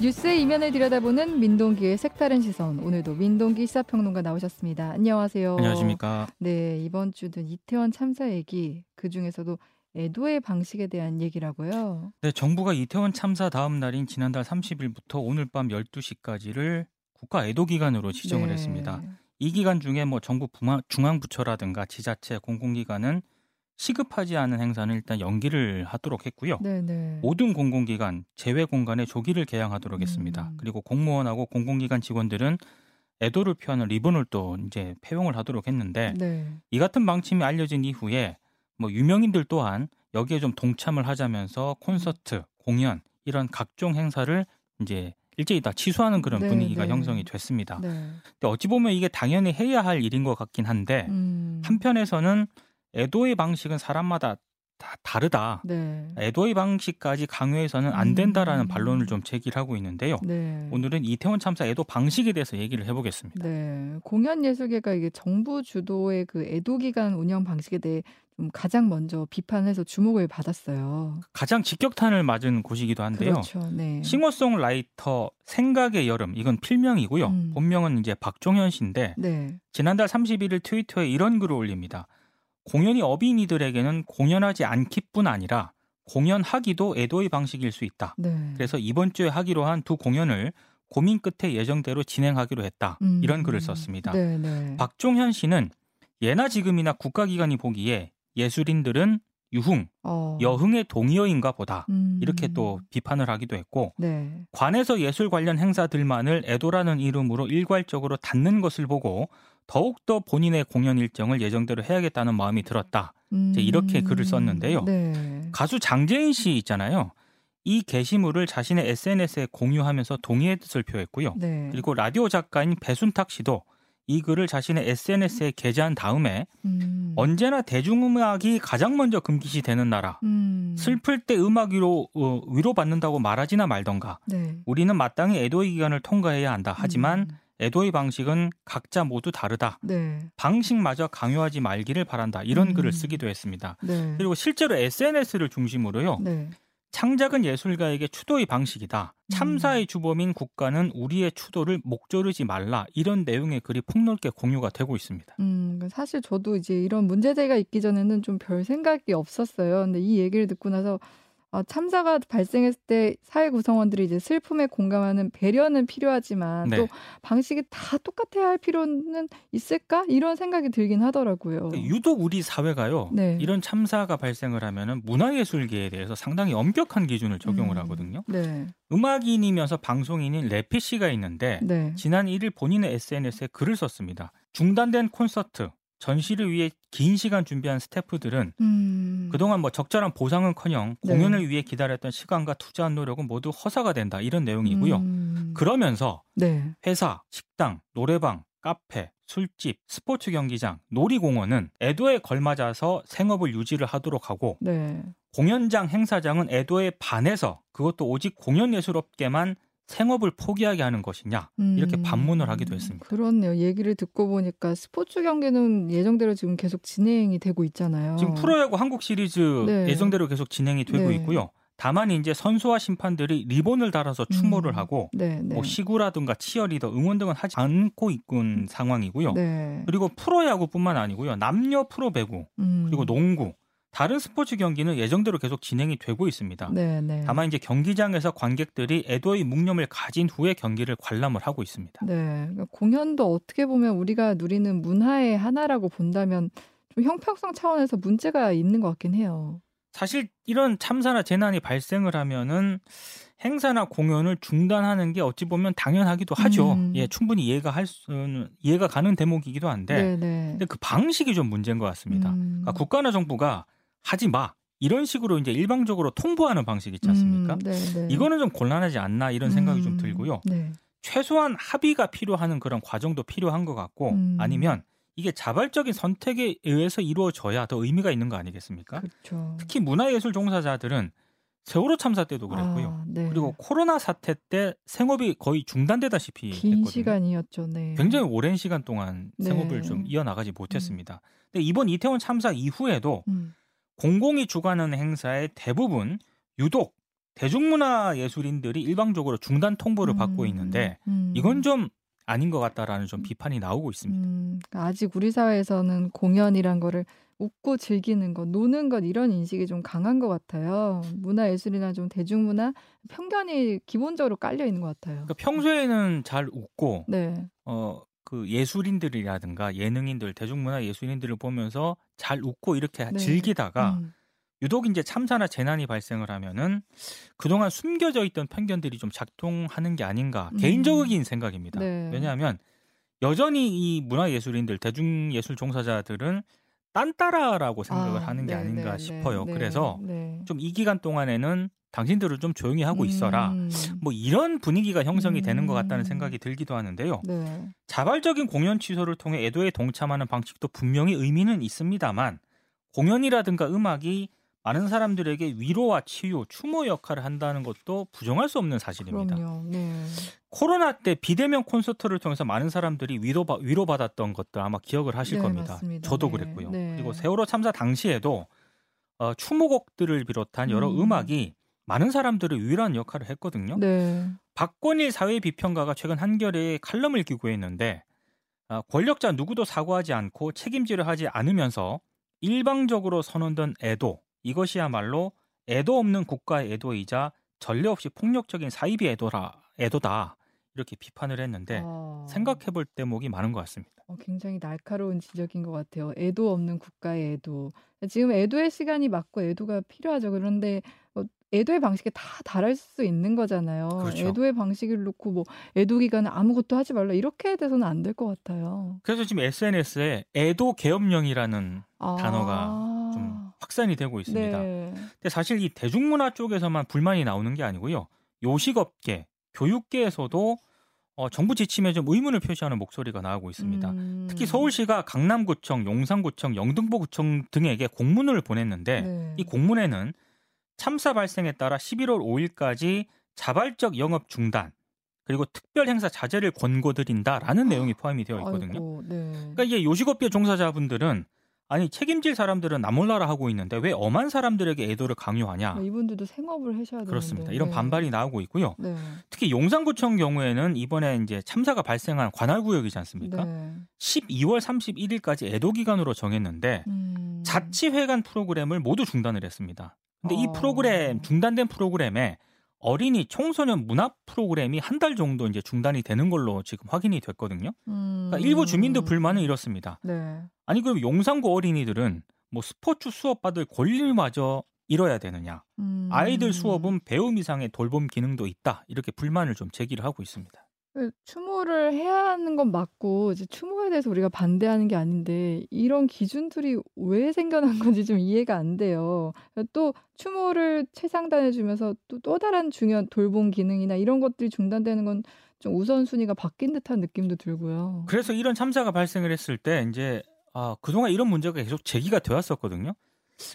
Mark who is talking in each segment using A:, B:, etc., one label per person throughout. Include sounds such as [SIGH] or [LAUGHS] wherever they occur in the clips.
A: 뉴스의 이면을 들여다보는 민동기의 색다른 시선. 오늘도 민동기 시사평론가 나오셨습니다. 안녕하세요.
B: 안녕하십니까.
A: 네, 이번 주는 이태원 참사 얘기, 그 중에서도 애도의 방식에 대한 얘기라고요.
B: 네, 정부가 이태원 참사 다음 날인 지난달 30일부터 오늘 밤 12시까지를 국가 애도 기간으로 지정을
A: 네.
B: 했습니다. 이 기간 중에 뭐 정부 중앙부처라든가 지자체 공공기관은 시급하지 않은 행사는 일단 연기를 하도록 했고요.
A: 네, 네.
B: 모든 공공기관 제외 공간에 조기를 개양하도록 했습니다.
A: 음.
B: 그리고 공무원하고 공공기관 직원들은 애도를 표하는 리본을 또 이제 폐용을 하도록 했는데
A: 네.
B: 이 같은 방침이 알려진 이후에 뭐 유명인들 또한 여기에 좀 동참을 하자면서 콘서트, 공연 이런 각종 행사를 이제 일제히 다 취소하는 그런
A: 네,
B: 분위기가
A: 네.
B: 형성이 됐습니다.
A: 네.
B: 근데 어찌 보면 이게 당연히 해야 할 일인 것 같긴 한데
A: 음.
B: 한편에서는 애도의 방식은 사람마다 다 다르다.
A: 네.
B: 애도의 방식까지 강요해서는 안 된다라는
A: 음.
B: 반론을 좀 제기하고 있는데요.
A: 네.
B: 오늘은 이태원 참사 애도 방식에 대해서 얘기를 해보겠습니다.
A: 네. 공연 예술계가 이게 정부 주도의 그 애도 기간 운영 방식에 대해 좀 가장 먼저 비판해서 주목을 받았어요.
B: 가장 직격탄을 맞은 곳이기도 한데요.
A: 그렇죠. 네.
B: 싱어송라이터 생각의 여름 이건 필명이고요.
A: 음.
B: 본명은 이제 박종현 씨인데
A: 네.
B: 지난달 31일 트위터에 이런 글을 올립니다. 공연이 어린이들에게는 공연하지 않기뿐 아니라 공연하기도 애도의 방식일 수 있다.
A: 네.
B: 그래서 이번 주에 하기로 한 두 공연을 고민 끝에 예정대로 진행하기로 했다.
A: 음.
B: 이런 글을 썼습니다.
A: 네, 네.
B: 박종현 씨는 예나 지금이나 국가기관이 보기에 예술인들은 유흥,
A: 어.
B: 여흥의 동의어인가 보다.
A: 음.
B: 이렇게 또 비판을 하기도 했고
A: 네.
B: 관에서 예술 관련 행사들만을 애도라는 이름으로 일괄적으로 닫는 것을 보고 더욱더 본인의 공연 일정을 예정대로 해야겠다는 마음이 들었다.
A: 음.
B: 이렇게 글을 썼는데요.
A: 네.
B: 가수 장재인 씨 있잖아요. 이 게시물을 자신의 SNS에 공유하면서 동의의 뜻을 표했고요.
A: 네.
B: 그리고 라디오 작가인 배순탁 씨도 이 글을 자신의 SNS에 게재한 다음에
A: 음.
B: 언제나 대중음악이 가장 먼저 금기시 되는 나라.
A: 음.
B: 슬플 때 음악 위로 어, 위로받는다고 말하지나 말던가.
A: 네.
B: 우리는 마땅히 애도의 기간을 통과해야 한다. 하지만
A: 음.
B: 애도의 방식은 각자 모두 다르다.
A: 네.
B: 방식마저 강요하지 말기를 바란다. 이런
A: 음.
B: 글을 쓰기도 했습니다.
A: 네.
B: 그리고 실제로 SNS를 중심으로요.
A: 네.
B: 창작은 예술가에게 추도의 방식이다.
A: 음.
B: 참사의 주범인 국가는 우리의 추도를 목조르지 말라. 이런 내용의 글이 폭넓게 공유가 되고 있습니다.
A: 음, 사실 저도 이제 이런 문제제가 있기 전에는 좀 별 생각이 없었어요. 근데 이 얘기를 듣고 나서 아, 참사가 발생했을 때 사회 구성원들이 이제 슬픔에 공감하는 배려는 필요하지만
B: 네.
A: 또 방식이 다 똑같아야 할 필요는 있을까? 이런 생각이 들긴 하더라고요.
B: 유독 우리 사회가요.
A: 네.
B: 이런 참사가 발생을 하면은 문화예술계에 대해서 상당히 엄격한 기준을 적용을
A: 음.
B: 하거든요.
A: 네.
B: 음악인이면서 방송인인 레피 씨가 있는데
A: 네.
B: 지난 1일 본인의 SNS에 글을 썼습니다. 중단된 콘서트, 전시를 위해 긴 시간 준비한 스태프들은
A: 음.
B: 그동안 뭐 적절한 보상은커녕
A: 네.
B: 공연을 위해 기다렸던 시간과 투자한 노력은 모두 허사가 된다 이런 내용이고요.
A: 음.
B: 그러면서
A: 네.
B: 회사, 식당, 노래방, 카페, 술집, 스포츠 경기장, 놀이공원은 애도에 걸맞아서 생업을 유지를 하도록 하고
A: 네.
B: 공연장, 행사장은 애도에 반해서 그것도 오직 공연 예술업계만 생업을 포기하게 하는 것이냐 이렇게
A: 음.
B: 반문을 하기도 했습니다.
A: 그렇네요. 얘기를 듣고 보니까 스포츠 경기는 예정대로 지금 계속 진행이 되고 있잖아요.
B: 지금 프로야구 한국 시리즈
A: 네.
B: 예정대로 계속 진행이 되고
A: 네.
B: 있고요. 다만 이제 선수와 심판들이 리본을 달아서 추모를
A: 음.
B: 하고
A: 네, 네.
B: 뭐 시구라든가 치어리더 응원 등은 하지 않고 있군 상황이고요.
A: 네.
B: 그리고 프로야구뿐만 아니고요. 남녀 프로배구
A: 음.
B: 그리고 농구 다른 스포츠 경기는 예정대로 계속 진행이 되고 있습니다.
A: 네, 네.
B: 다만 이제 경기장에서 관객들이 애도의 묵념을 가진 후에 경기를 관람을 하고 있습니다.
A: 네. 그러니까 공연도 어떻게 보면 우리가 누리는 문화의 하나라고 본다면 좀 형평성 차원에서 문제가 있는 것 같긴 해요.
B: 사실 이런 참사나 재난이 발생을 하면은 행사나 공연을 중단하는 게 어찌 보면 당연하기도 하죠.
A: 음.
B: 예, 충분히 이해가 할 수는 이해가 가는 대목이기도 한데,
A: 네, 네.
B: 근데 그 방식이 좀 문제인 것 같습니다.
A: 음.
B: 그러니까 국가나 정부가 하지 마 이런 식으로 이제 일방적으로 통보하는 방식 있지 않습니까?
A: 음, 네, 네.
B: 이거는 좀 곤란하지 않나 이런 생각이 좀
A: 음,
B: 들고요.
A: 네.
B: 최소한 합의가 필요한 그런 과정도 필요한 것 같고,
A: 음.
B: 아니면 이게 자발적인 선택에 의해서 이루어져야 더 의미가 있는 거 아니겠습니까?
A: 그렇죠.
B: 특히 문화예술 종사자들은 세월호 참사 때도 그랬고요.
A: 아, 네.
B: 그리고 코로나 사태 때 생업이 거의 중단되다시피
A: 긴
B: 했거든요.
A: 시간이었죠. 네.
B: 굉장히 오랜 시간 동안
A: 네.
B: 생업을 좀 이어나가지 못했습니다. 근데 이번 이태원 참사 이후에도
A: 음.
B: 공공이 주관하는 행사의 대부분 유독 대중문화 예술인들이 일방적으로 중단 통보를 받고
A: 음,
B: 있는데
A: 음.
B: 이건 좀 아닌 것 같다라는 좀 비판이 나오고 있습니다.
A: 음, 그러니까 아직 우리 사회에서는 공연이란 거를 웃고 즐기는 것, 노는 것 이런 인식이 좀 강한 것 같아요. 문화 예술이나 좀 대중문화 편견이 기본적으로 깔려 있는 것 같아요.
B: 그러니까 평소에는 잘 웃고
A: 네,
B: 어 그 예술인들이라든가 예능인들, 대중문화 예술인들을 보면서 잘 웃고 이렇게
A: 네.
B: 즐기다가
A: 음,
B: 유독 이제 참사나 재난이 발생을 하면은 그동안 숨겨져 있던 편견들이 좀 작동하는 게 아닌가
A: 음.
B: 개인적인 생각입니다.
A: 네.
B: 왜냐하면 여전히 이 문화예술인들, 대중예술 종사자들은 딴따라라고 생각을
A: 아,
B: 하는 게
A: 네,
B: 아닌가
A: 네,
B: 싶어요.
A: 네,
B: 그래서
A: 네.
B: 좀이 기간 동안에는 당신들을 좀 조용히 하고 있어라.
A: 음,
B: 뭐 이런 분위기가 형성이 되는 것 같다는
A: 음.
B: 생각이 들기도 하는데요.
A: 네,
B: 자발적인 공연 취소를 통해 애도에 동참하는 방식도 분명히 의미는 있습니다만 공연이라든가 음악이 많은 사람들에게 위로와 치유, 추모 역할을 한다는 것도 부정할 수 없는 사실입니다.
A: 그럼요. 네,
B: 코로나 때 비대면 콘서트를 통해서 많은 사람들이 위로 위로받았던 것들 아마 기억을 하실
A: 네,
B: 겁니다.
A: 맞습니다.
B: 저도
A: 네,
B: 그랬고요.
A: 네.
B: 그리고 세월호 참사 당시에도 어, 추모곡들을 비롯한 여러
A: 음.
B: 음. 악이 많은 사람들을 위로하는 역할을 했거든요.
A: 네,
B: 박권일 사회비평가가 최근 한겨레에 칼럼을 기고했는데 아, 권력자 누구도 사과하지 않고 책임지려 하지 않으면서 일방적으로 선언된 애도 이것이야말로 애도 없는 국가의 애도이자 전례 없이 폭력적인 사이비 애도라 애도다 이렇게 비판을 했는데
A: 아,
B: 생각해볼 대목이 많은 것 같습니다.
A: 어, 굉장히 날카로운 지적인 것 같아요. 애도 없는 국가의 애도. 지금 애도의 시간이 맞고 애도가 필요하죠. 그런데 어, 애도의 방식이 다 다를 수 있는 거잖아요.
B: 그렇죠.
A: 애도의 방식을 놓고 뭐 애도 기간에 아무것도 하지 말라 이렇게 돼서는 안 될 것 같아요.
B: 그래서 지금 SNS에 애도 계엄령이라는
A: 아,
B: 단어가 좀 확산이 되고 있습니다.
A: 네.
B: 근데 사실 이 대중문화 쪽에서만 불만이 나오는 게 아니고요. 요식업계, 교육계에서도 어, 정부 지침에 좀 의문을 표시하는 목소리가 나오고 있습니다.
A: 음,
B: 특히 서울시가 강남구청, 용산구청, 영등포구청 등에게 공문을 보냈는데
A: 네.
B: 이 공문에는 참사 발생에 따라 11월 5일까지 자발적 영업 중단 그리고 특별 행사 자제를 권고드린다라는 내용이 포함이 되어 있거든요.
A: 아이고, 네.
B: 그러니까 이게 요식업계 종사자분들은 아니 책임질 사람들은 나몰라라 하고 있는데 왜 엄한 사람들에게 애도를 강요하냐?
A: 뭐 이분들도 생업을 하셔야 되는데.
B: 그렇습니다. 이런
A: 네.
B: 반발이 나오고 있고요.
A: 네.
B: 특히 용산구청 경우에는 이번에 이제 참사가 발생한 관할 구역이지 않습니까?
A: 네.
B: 12월 31일까지 애도 기간으로 정했는데
A: 음.
B: 자치회관 프로그램을 모두 중단을 했습니다. 근데 이
A: 어.
B: 프로그램 중단된 프로그램에 어린이 청소년 문화 프로그램이 한 달 정도 이제 중단이 되는 걸로 지금 확인이 됐거든요.
A: 음.
B: 그러니까 일부 주민들 불만은 이렇습니다.
A: 네.
B: 아니 그럼 용산구 어린이들은 뭐 스포츠 수업 받을 권리마저 잃어야 되느냐?
A: 음.
B: 아이들 수업은 배움 이상의 돌봄 기능도 있다. 이렇게 불만을 좀 제기를 하고 있습니다.
A: 그 추모를 해야 하는 건 맞고 이제 추모에 대해서 우리가 반대하는 게 아닌데 이런 기준들이 왜 생겨난 [LAUGHS] 건지 좀 이해가 안 돼요. 또 추모를 최상단해 주면서 또, 또 다른 중요한 돌봄 기능이나 이런 것들이 중단되는 건 좀 우선순위가 바뀐 듯한 느낌도 들고요.
B: 그래서 이런 참사가 발생을 했을 때 이제 아, 그동안 이런 문제가 계속 제기가 되었었거든요.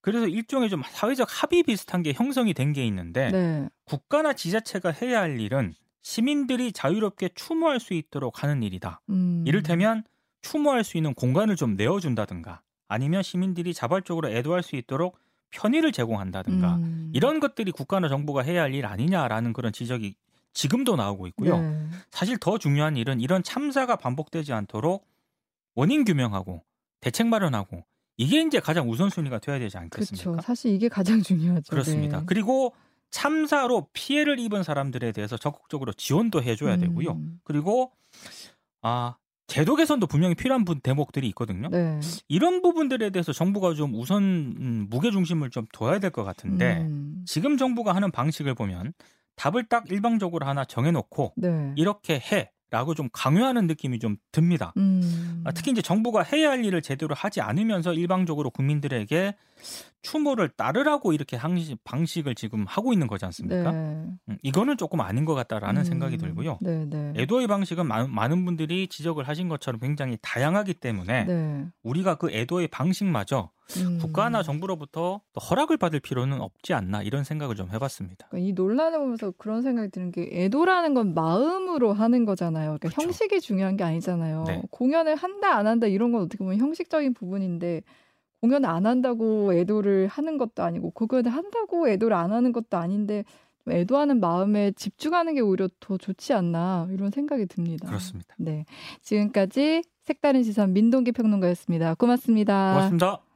B: 그래서 일종의 좀 사회적 합의 비슷한 게 형성이 된 게 있는데
A: 네.
B: 국가나 지자체가 해야 할 일은 시민들이 자유롭게 추모할 수 있도록 하는 일이다.
A: 음.
B: 이를테면 추모할 수 있는 공간을 좀 내어준다든가 아니면 시민들이 자발적으로 애도할 수 있도록 편의를 제공한다든가
A: 음.
B: 이런 것들이 국가나 정부가 해야 할 일 아니냐라는 그런 지적이 지금도 나오고 있고요.
A: 네.
B: 사실 더 중요한 일은 이런 참사가 반복되지 않도록 원인 규명하고 대책 마련하고 이게 이제 가장 우선순위가 돼야 되지 않겠습니까?
A: 그렇죠. 사실 이게 가장 중요하죠.
B: 그렇습니다.
A: 네.
B: 그리고 참사로 피해를 입은 사람들에 대해서 적극적으로 지원도 해줘야 되고요.
A: 음.
B: 그리고 아 제도 개선도 분명히 필요한 부- 대목들이 있거든요.
A: 네.
B: 이런 부분들에 대해서 정부가 좀 우선 음, 무게 중심을 좀 둬야 될 것 같은데
A: 음.
B: 지금 정부가 하는 방식을 보면 답을 딱 일방적으로 하나 정해놓고
A: 네.
B: 이렇게 해 라고 좀 강요하는 느낌이 좀 듭니다.
A: 음.
B: 아, 특히 이제 정부가 해야 할 일을 제대로 하지 않으면서 일방적으로 국민들에게 추모를 따르라고 이렇게 항시- 방식을 지금 하고 있는 거지 않습니까?
A: 네.
B: 음, 이거는 조금 아닌 것 같다라는
A: 음.
B: 생각이 들고요.
A: 네, 네.
B: 애도의 방식은 많, 많은 분들이 지적을 하신 것처럼 굉장히 다양하기 때문에
A: 네.
B: 우리가 그 애도의 방식마저
A: 음.
B: 국가나 정부로부터 또 허락을 받을 필요는 없지 않나 이런 생각을 좀 해봤습니다.
A: 그러니까 이 논란을 보면서 그런 생각이 드는 게 애도라는 건 마음으로 하는 거잖아요. 그러니까
B: 그쵸.
A: 형식이 중요한 게 아니잖아요.
B: 네.
A: 공연을 한다 안 한다 이런 건 어떻게 보면 형식적인 부분인데 공연을 안 한다고 애도를 하는 것도 아니고 공연을 한다고 애도를 안 하는 것도 아닌데 좀 애도하는 마음에 집중하는 게 오히려 더 좋지 않나 이런 생각이 듭니다.
B: 그렇습니다.
A: 네. 지금까지 색다른 시선 민동기 평론가였습니다. 고맙습니다.
B: 고맙습니다.